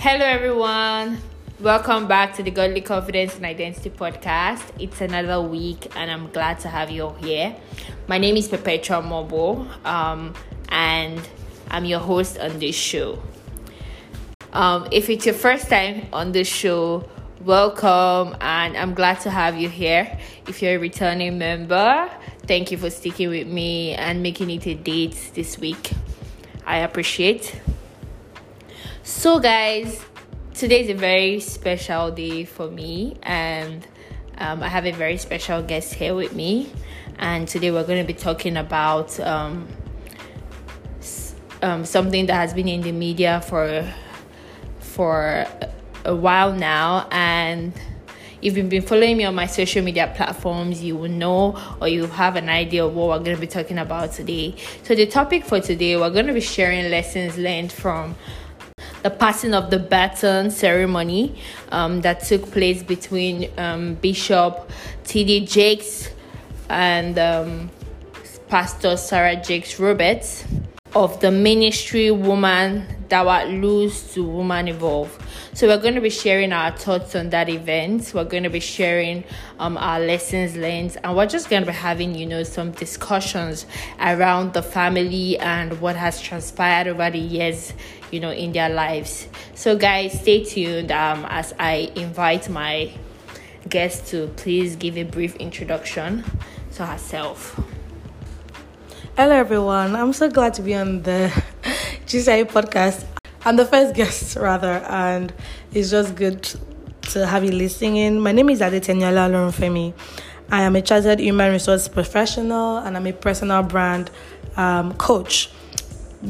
Hello, everyone. Welcome back to the Godly Confidence and Identity podcast. It's another week, and I'm glad to have you all here. My name is Perpetua Mobo, um, and I'm your host on this show. Um, if it's your first time on this show, welcome, and I'm glad to have you here. If you're a returning member, thank you for sticking with me and making it a date this week. I appreciate. So, guys, today is a very special day for me, and um, I have a very special guest here with me. And today we're going to be talking about um, um, something that has been in the media for for a while now, and if you've been following me on my social media platforms, you will know or you have an idea of what we're going to be talking about today. So, the topic for today, we're going to be sharing lessons learned from the passing of the baton ceremony um, that took place between um, Bishop T.D. Jakes and um, Pastor Sarah Jakes Roberts of the ministry Woman That Lose to Woman Evolve. So we're going to be sharing our thoughts on that event. We're going to be sharing um, our lessons learned, and we're just going to be having, you know, some discussions around the family and what has transpired over the years, you know, in their lives. So guys, stay tuned um, as I invite my guest to please give a brief introduction to herself. Hello, everyone. I'm so glad to be on the GCI podcast. I'm the first guest, rather, and it's just good to have you listening. My name is Adeteniola Olorunfemi. I am a chartered human resource professional and I'm a personal brand um, coach.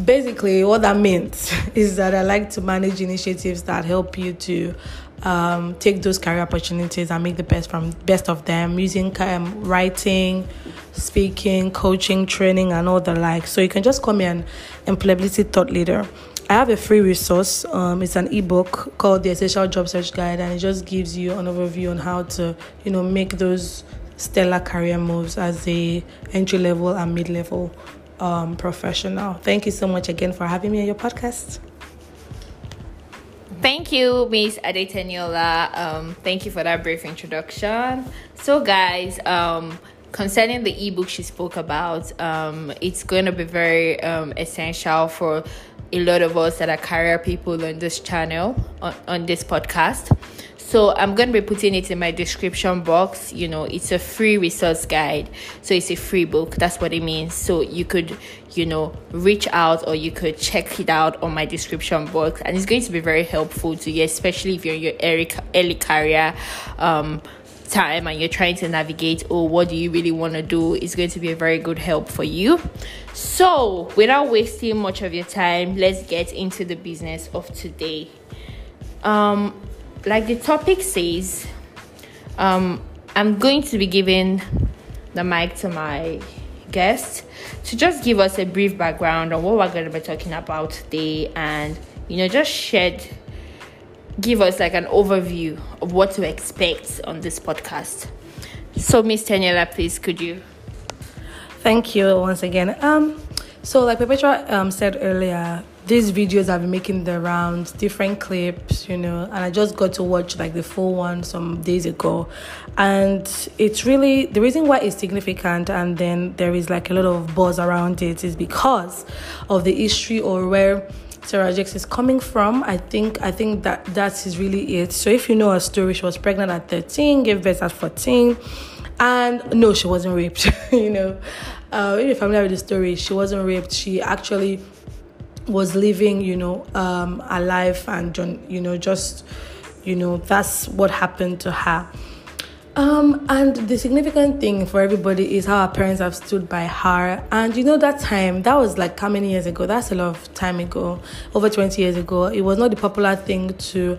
Basically, what that means is that I like to manage initiatives that help you to um, take those career opportunities and make the best from best of them using um, writing, speaking, coaching, training, and all the like. So you can just call me an employability thought leader. I have a free resource. Um, it's an ebook called the Essential Job Search Guide, and it just gives you an overview on how to, you know, make those stellar career moves as a entry level and mid level um, professional. Thank you so much again for having me on your podcast. Thank you, Miss Adeteniola. Um, thank you for that brief introduction. So, guys, um, concerning the ebook she spoke about, um, it's going to be very um, essential for a lot of us that are career people on this channel, on, on this podcast. So I'm going to be putting it in my description box. You know, it's a free resource guide. So it's a free book. That's what it means. So you could, you know, reach out or you could check it out on my description box. And it's going to be very helpful to you, especially if you're in your early, early career um, time and you're trying to navigate oh what do you really want to do it's going to be a very good help for you so without wasting much of your time let's get into the business of today um like the topic says um i'm going to be giving the mic to my guest to just give us a brief background on what we're going to be talking about today and you know just shed give us like an overview of what to expect on this podcast. So, Miss Teniola, please, could you? Thank you once again. Um, so like Perpetua um said earlier, these videos I've been making the rounds, different clips, you know, and I just got to watch like the full one some days ago, and it's really the reason why it's significant, and then there is like a lot of buzz around it is because of the history or where Sarah Jakes is coming from. I think I think that that is really it. So if you know her story, she was pregnant at 13, gave birth at 14, and no, she wasn't raped. you know, uh, if you're familiar with the story, she wasn't raped. She actually was living, you know, um, alive and you know, just you know, that's what happened to her. Um, and the significant thing for everybody is how our parents have stood by her. And you know, that time, that was like how many years ago? That's a lot of time ago, over 20 years ago. It was not the popular thing to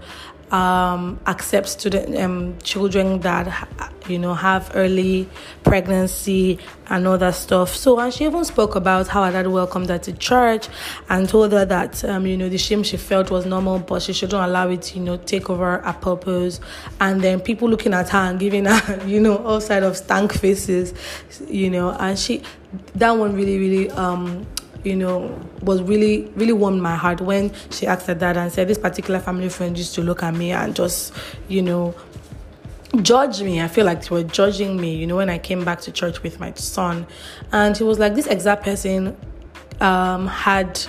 um, accept student um, children that you know have early pregnancy and all that stuff. So and she even spoke about how her dad welcomed her to church and told her that um, you know the shame she felt was normal, but she shouldn't allow it you know take over her purpose. And then people looking at her and giving her you know all side of stank faces, you know, and she that one really really um you know, was really, really warmed my heart when she asked her dad and said, This particular family friend used to look at me and just, you know, judge me. I feel like they were judging me, you know, when I came back to church with my son. And he was like, This exact person um, had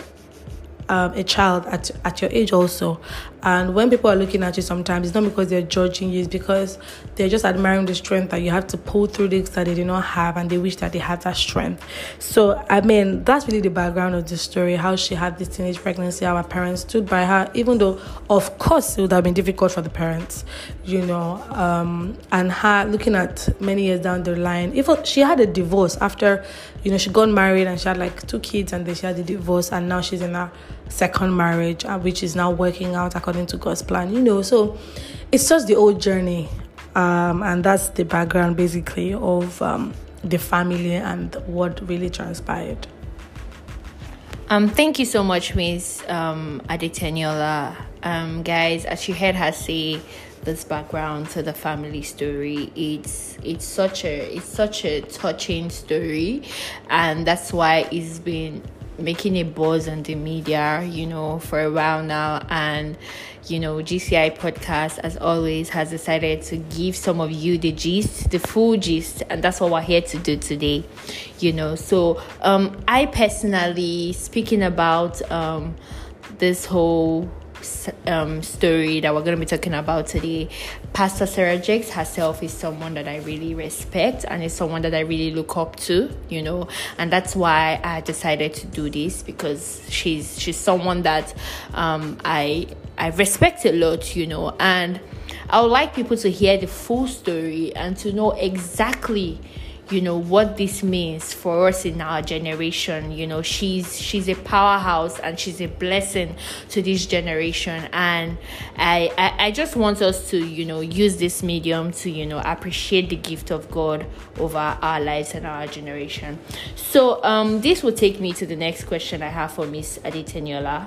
um, a child at, at your age also and when people are looking at you sometimes it's not because they're judging you it's because they're just admiring the strength that you have to pull through things that they do not have and they wish that they had that strength. So i mean that's really the background of the story how she had this teenage pregnancy how her parents stood by her even though of course it would have been difficult for the parents you know um, and her looking at many years down the line even she had a divorce after you know she got married and she had like two kids and then she had a divorce and now she's in a second marriage, uh, which is now working out according to God's plan, you know. So it's just the old journey. Um, and that's the background basically of um, the family and what really transpired. Um, thank you so much, Miss um, Adeteniola. Um, guys, as you heard her say, this background to the family story it's it's such a it's such a touching story and that's why it's been making a buzz on the media, you know, for a while now. And, you know, GCI podcast, as always, has decided to give some of you the gist, the full gist. And that's what we're here to do today, you know. So, um, I personally, speaking about um, this whole um, story that we're going to be talking about today, Pastor Sarah Jakes herself is someone that I really respect and is someone that I really look up to, you know, and that's why I decided to do this because she's she's someone that um, I I respect a lot, you know, and I would like people to hear the full story and to know exactly you know what this means for us in our generation. You know she's she's a powerhouse and she's a blessing to this generation. And I, I i just want us to you know use this medium to you know appreciate the gift of god over our lives and our generation. So um this will take me to the next question i have for miss adeteniola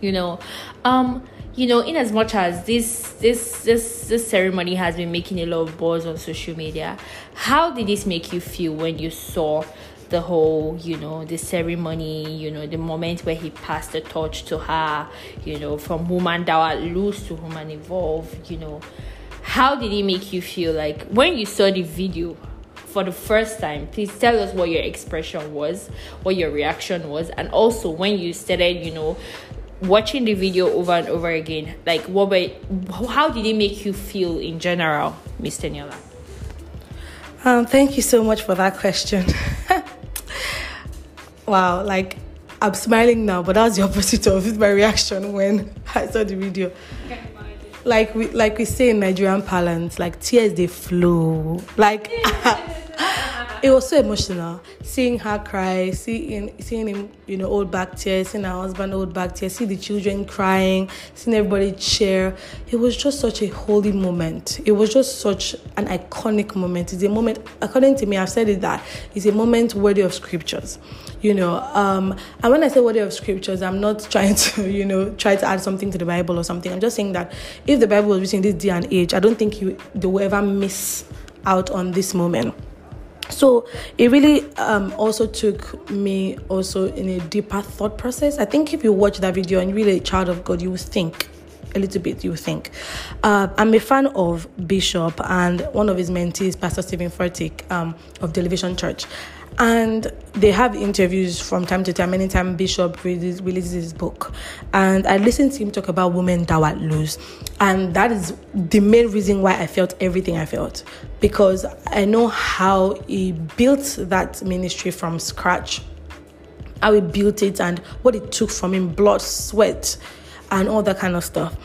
you know um you know, in as much as this this this this ceremony has been making a lot of buzz on social media, how did this make you feel when you saw the whole, you know, the ceremony, you know, the moment where he passed the torch to her, you know, from Woman Thou Art Loosed to woman evolve, you know. How did it make you feel like when you saw the video for the first time? Please tell us what your expression was, what your reaction was, and also when you started, you know, watching the video over and over again like what were, how did it make you feel in general miss Teniola? um thank you so much for that question. Wow like i'm smiling now but that was the opposite of my reaction when i saw the video. Like we like we say in nigerian parlance like tears they flow. Like it was so emotional seeing her cry, seeing seeing him, you know, old back tears, seeing her husband old back tears, see the children crying, seeing everybody cheer. It was just such a holy moment. It was just such an iconic moment. It's a moment, according to me, I've said it that it's a moment worthy of scriptures. You know, um, and when I say worthy of scriptures, I'm not trying to, you know, try to add something to the Bible or something. I'm just saying that if the Bible was written in this day and age, I don't think you they will ever miss out on this moment so it really um, also took me also in a deeper thought process. I think if you watch that video and you're really a child of god you will think a little bit you think. Uh, i'm a fan of bishop and one of his mentees pastor stephen furtick um, of the elevation church and they have interviews from time to time. Anytime Bishop releases, releases his book, and I listened to him talk about women that loose, and that is the main reason why I felt everything I felt because I know how he built that ministry from scratch, how he built it, and what it took from him blood, sweat, and all that kind of stuff.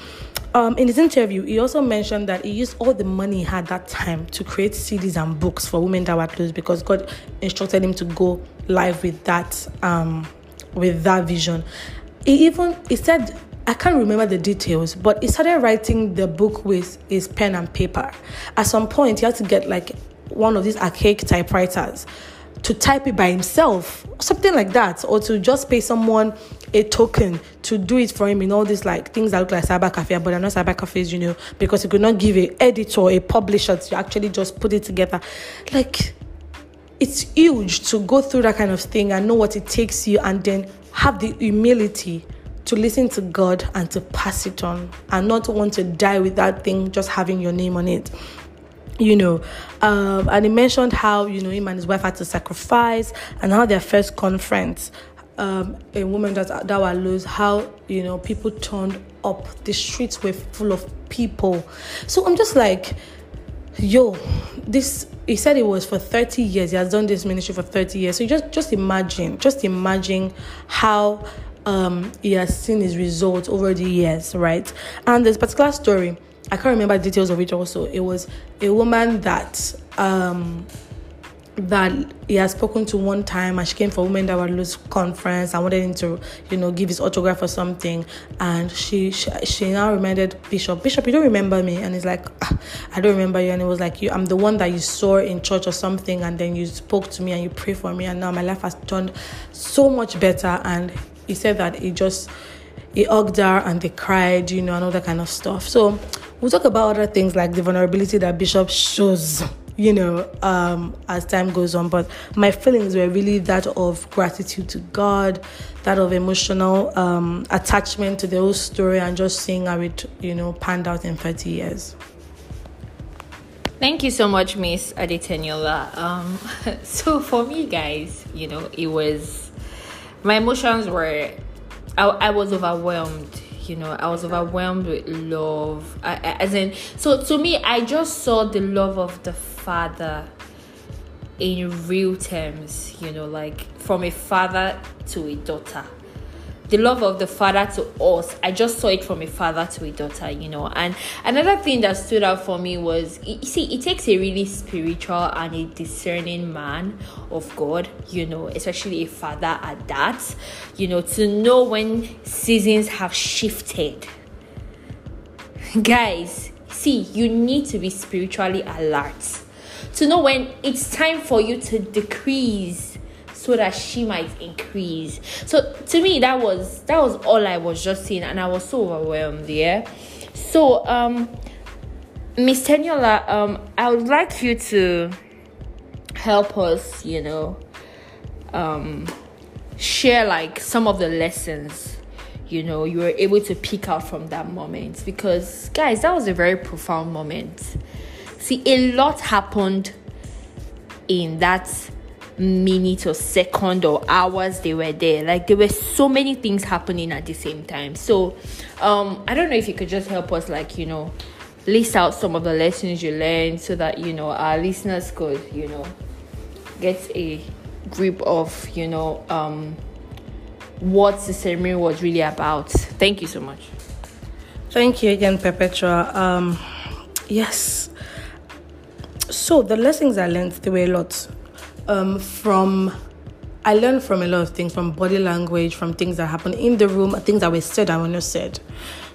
Um, in his interview, he also mentioned that he used all the money he had that time to create CDs and books for women that were closed because God instructed him to go live with that um, with that vision. He even he said I can't remember the details, but he started writing the book with his pen and paper. At some point, he had to get like one of these archaic typewriters to type it by himself, something like that, or to just pay someone a token to do it for him in all these like things that look like cyber cafe, but they're not cyber cafes, you know, because he could not give a editor, a publisher to actually just put it together. Like it's huge to go through that kind of thing and know what it takes you and then have the humility to listen to God and to pass it on and not want to die with that thing just having your name on it you know um, and he mentioned how you know him and his wife had to sacrifice and how their first conference um, a woman that that was lose how you know people turned up. The streets were full of people. So i'm just like yo this he said it was for 30 years. He has done this ministry for 30 years. So just just imagine just imagine how um, he has seen his results over the years right? And this particular story i can't remember the details of it also. It was a woman that um, that he has spoken to one time and she came for Woman Thou Art Loosed conference and wanted him to you know give his autograph or something. And she, she she now reminded bishop bishop you don't remember me. And he's like ah, i don't remember you. And it was like you i'm the one that you saw in church or something and then you spoke to me and you prayed for me and now my life has turned so much better. And he said that he just he hugged her and they cried you know and all that kind of stuff. So we'll talk about other things like the vulnerability that bishop shows you know, um, as time goes on. But my feelings were really that of gratitude to God, that of emotional um, attachment to the whole story, and just seeing how it, you know, panned out in 30 years. Thank you so much, Miss Adeteniola. Um, so for me, guys, you know, it was my emotions were, I, I was overwhelmed you know i was overwhelmed with love. I, as in so to me i just saw the love of the father in real terms you know like from a father to a daughter the love of the father to us. I just saw it from a father to a daughter you know. And another thing that stood out for me was you see it takes a really spiritual and a discerning man of god you know especially a father at that you know to know when seasons have shifted. Guys see you need to be spiritually alert to know when it's time for you to decrease so that she might increase. So to me that was that was all I was just seeing and I was so overwhelmed, yeah. So um Miss Teniola, um I would like you to help us, you know, um share like some of the lessons you know you were able to pick out from that moment because guys that was a very profound moment see a lot happened in that minute or second or hours they were there. Like there were so many things happening at the same time. So um i don't know if you could just help us like you know list out some of the lessons you learned so that you know our listeners could you know get a grip of you know um what the ceremony was really about. Thank you so much. Thank you again perpetua. Um yes. So the lessons i learned there were a lot um, from I learned from a lot of things, from body language, from things that happen in the room, things that were said and were not said,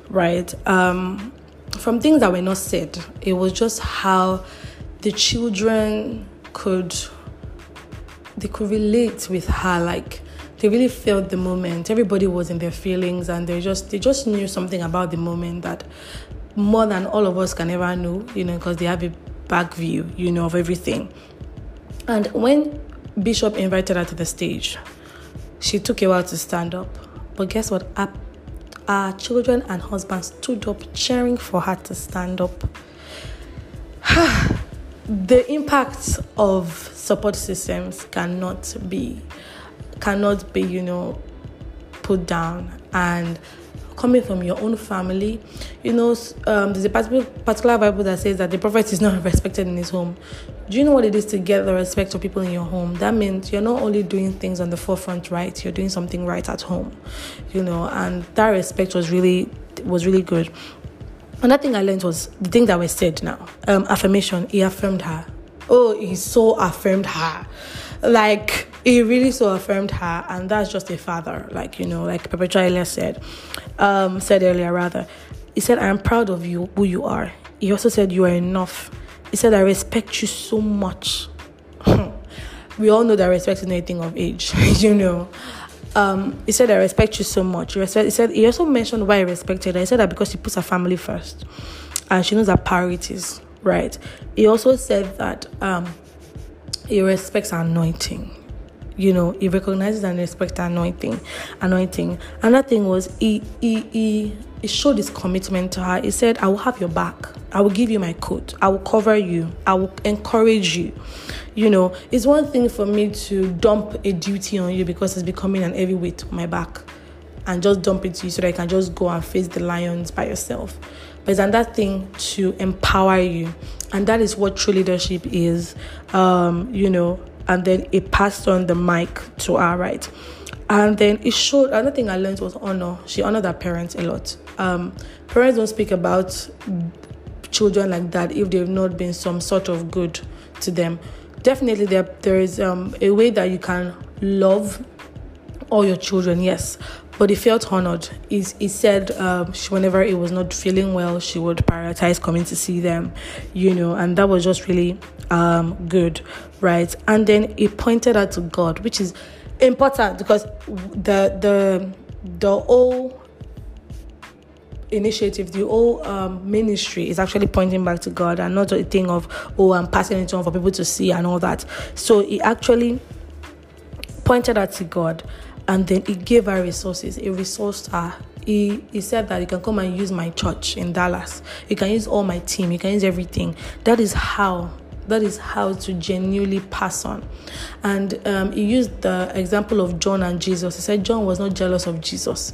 right? Um, from things that were not said, it was just how the children could they could relate with her, like they really felt the moment. Everybody was in their feelings, and they just they just knew something about the moment that more than all of us can ever know, you know, because they have a back view, you know, of everything. And when Bishop invited her to the stage, she took a while to stand up. But guess what? Our, our children and husband stood up cheering for her to stand up. the impact of support systems cannot be cannot be, you know, put down. And coming from your own family. You know, um, there's a particular Bible that says that the prophet is not respected in his home. Do you know what it is to get the respect of people in your home? That means you're not only doing things on the forefront right, you're doing something right at home. You know, and that respect was really was really good. Another thing I learned was the thing that was said now. Um, affirmation. He affirmed her. Oh, he so affirmed her. Like he really so affirmed her, and that's just a father, like you know, like Perpetua said, um, said earlier rather. He said, "I am proud of you, who you are." He also said, "You are enough." He said, "I respect you so much." we all know that respect is nothing of age, you know. Um, he said, "I respect you so much." He, respect, he said he also mentioned why he respected her. He said that because she puts her family first, and she knows her priorities. Right. He also said that um, he respects anointing you know he recognizes and respects anointing anointing. Another thing was he he he, he showed his commitment to her. He said i will have your back. I will give you my coat. I will cover you. I will encourage you. You know it's one thing for me to dump a duty on you because it's becoming an heavy weight on my back and just dump it to you so that you can just go and face the lions by yourself. But it's another thing to empower you. And that is what true leadership is. Um, you know and then it passed on the mic to our right? And then it showed another thing i learned was honor. She honored her parents a lot. Um, parents don't speak about children like that if they've not been some sort of good to them. Definitely there there is um, a way that you can love all your children yes but he felt honored. He, he said um, she, whenever he was not feeling well, she would prioritize coming to see them, you know, and that was just really um, good, right? And then he pointed her to God, which is important because the the the whole initiative, the whole um, ministry is actually pointing back to God and not a thing of oh I'm passing it on for people to see and all that. So he actually pointed her to God and then he gave her resources. He resourced her. He, he said that you can come and use my church in Dallas. You can use all my team. You can use everything. That is how. That is how to genuinely pass on. And um, he used the example of John and Jesus. He said John was not jealous of Jesus.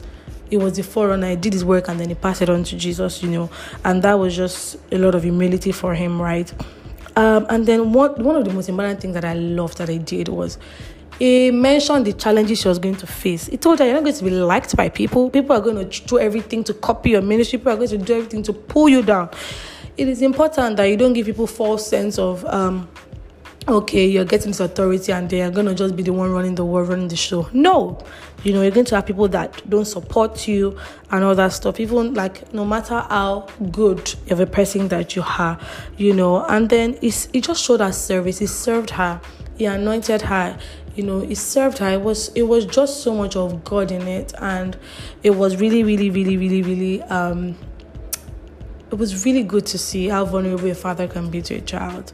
He was the forerunner. He did his work and then he passed it on to Jesus, you know. And that was just a lot of humility for him, right? Um, and then one, one of the most important things that I loved that I did was he mentioned the challenges she was going to face. He told her you're not going to be liked by people. People are going to do everything to copy your ministry. People are going to do everything to pull you down. It is important that you don't give people false sense of um, okay, you're getting this authority and they are going to just be the one running the world, running the show. No, you know, you're going to have people that don't support you and all that stuff. Even like, no matter how good of a person that you are, you know, and then it's, it just showed her service. He served her, he anointed her, you know it served her. It was it was just so much of god in it and it was really really really really really um it was really good to see how vulnerable a father can be to a child.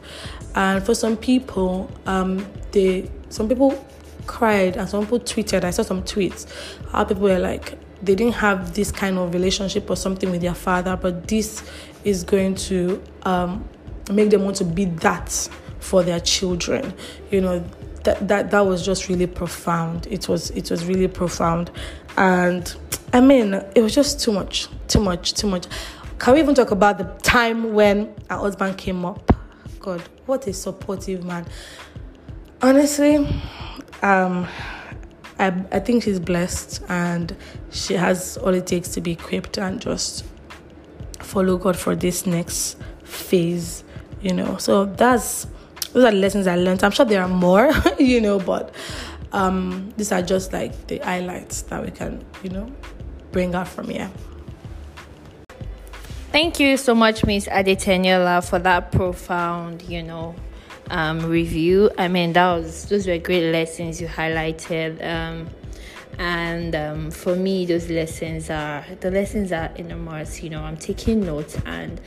And for some people um they some people cried and some people tweeted. I saw some tweets how people were like they didn't have this kind of relationship or something with their father but this is going to um make them want to be that for their children. You know that that that was just really profound. It was it was really profound, and I mean it was just too much, too much, too much. Can we even talk about the time when our husband came up? God, what a supportive man. Honestly, um, I I think she's blessed and she has all it takes to be equipped and just follow God for this next phase. You know, so that's those are the lessons I learned. I'm sure there are more, you know, but um, these are just like the highlights that we can, you know, bring out from here. Thank you so much, Miss Adeteniola, for that profound, you know, um, review. I mean, that was those were great lessons you highlighted. Um, and um, for me, those lessons are the lessons are enormous. You know, I'm taking notes and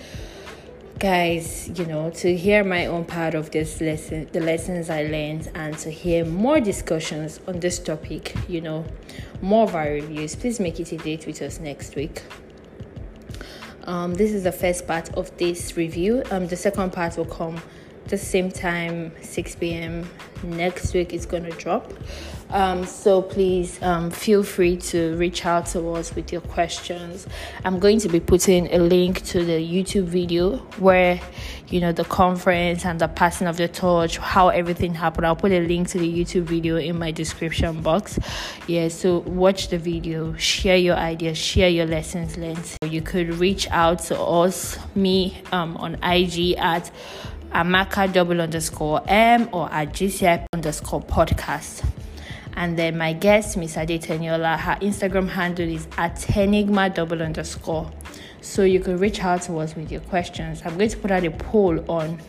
guys you know to hear my own part of this lesson the lessons i learned and to hear more discussions on this topic you know more of our reviews please make it a date with us next week. Um, this is the first part of this review. Um, the second part will come the same time 6 p.m next week is going to drop. Um, so please um, feel free to reach out to us with your questions. I'm going to be putting a link to the youtube video where you know the conference and the passing of the torch how everything happened. I'll put a link to the youtube video in my description box. Yeah so watch the video share your ideas share your lessons learned. You could reach out to us me um, on ig at Amaka double underscore M or at GCI underscore podcast. And then my guest, Miss Adeteniola, her Instagram handle is at Tenigma double underscore. So you can reach out to us with your questions. I'm going to put out a poll on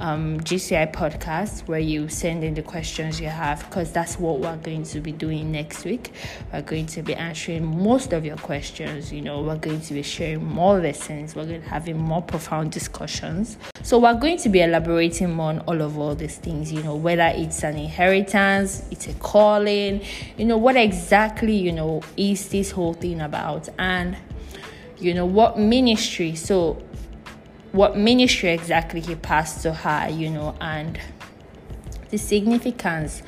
um, GCI podcast where you send in the questions you have because that's what we're going to be doing next week. We're going to be answering most of your questions. You know, we're going to be sharing more lessons. We're going to having more profound discussions. So we're going to be elaborating more on all of all these things. You know, whether it's an inheritance, it's a calling. You know, what exactly you know is this whole thing about, and you know what ministry. So what ministry exactly he passed to her, you know, and the significance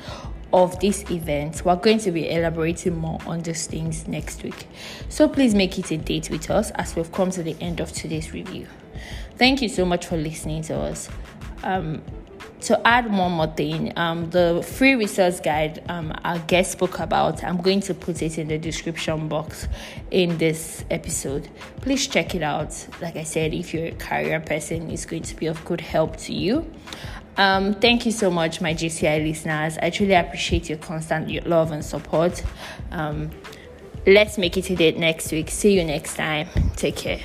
of this event. We're going to be elaborating more on these things next week. So please make it a date with us as we've come to the end of today's review. Thank you so much for listening to us. Um, to add one more thing, um, the free resource guide um, our guest spoke about, I'm going to put it in the description box in this episode. Please check it out. Like I said, if you're a career person, it's going to be of good help to you. Um, thank you so much, my GCI listeners. I truly appreciate your constant love and support. Um, let's make it a date next week. See you next time. Take care.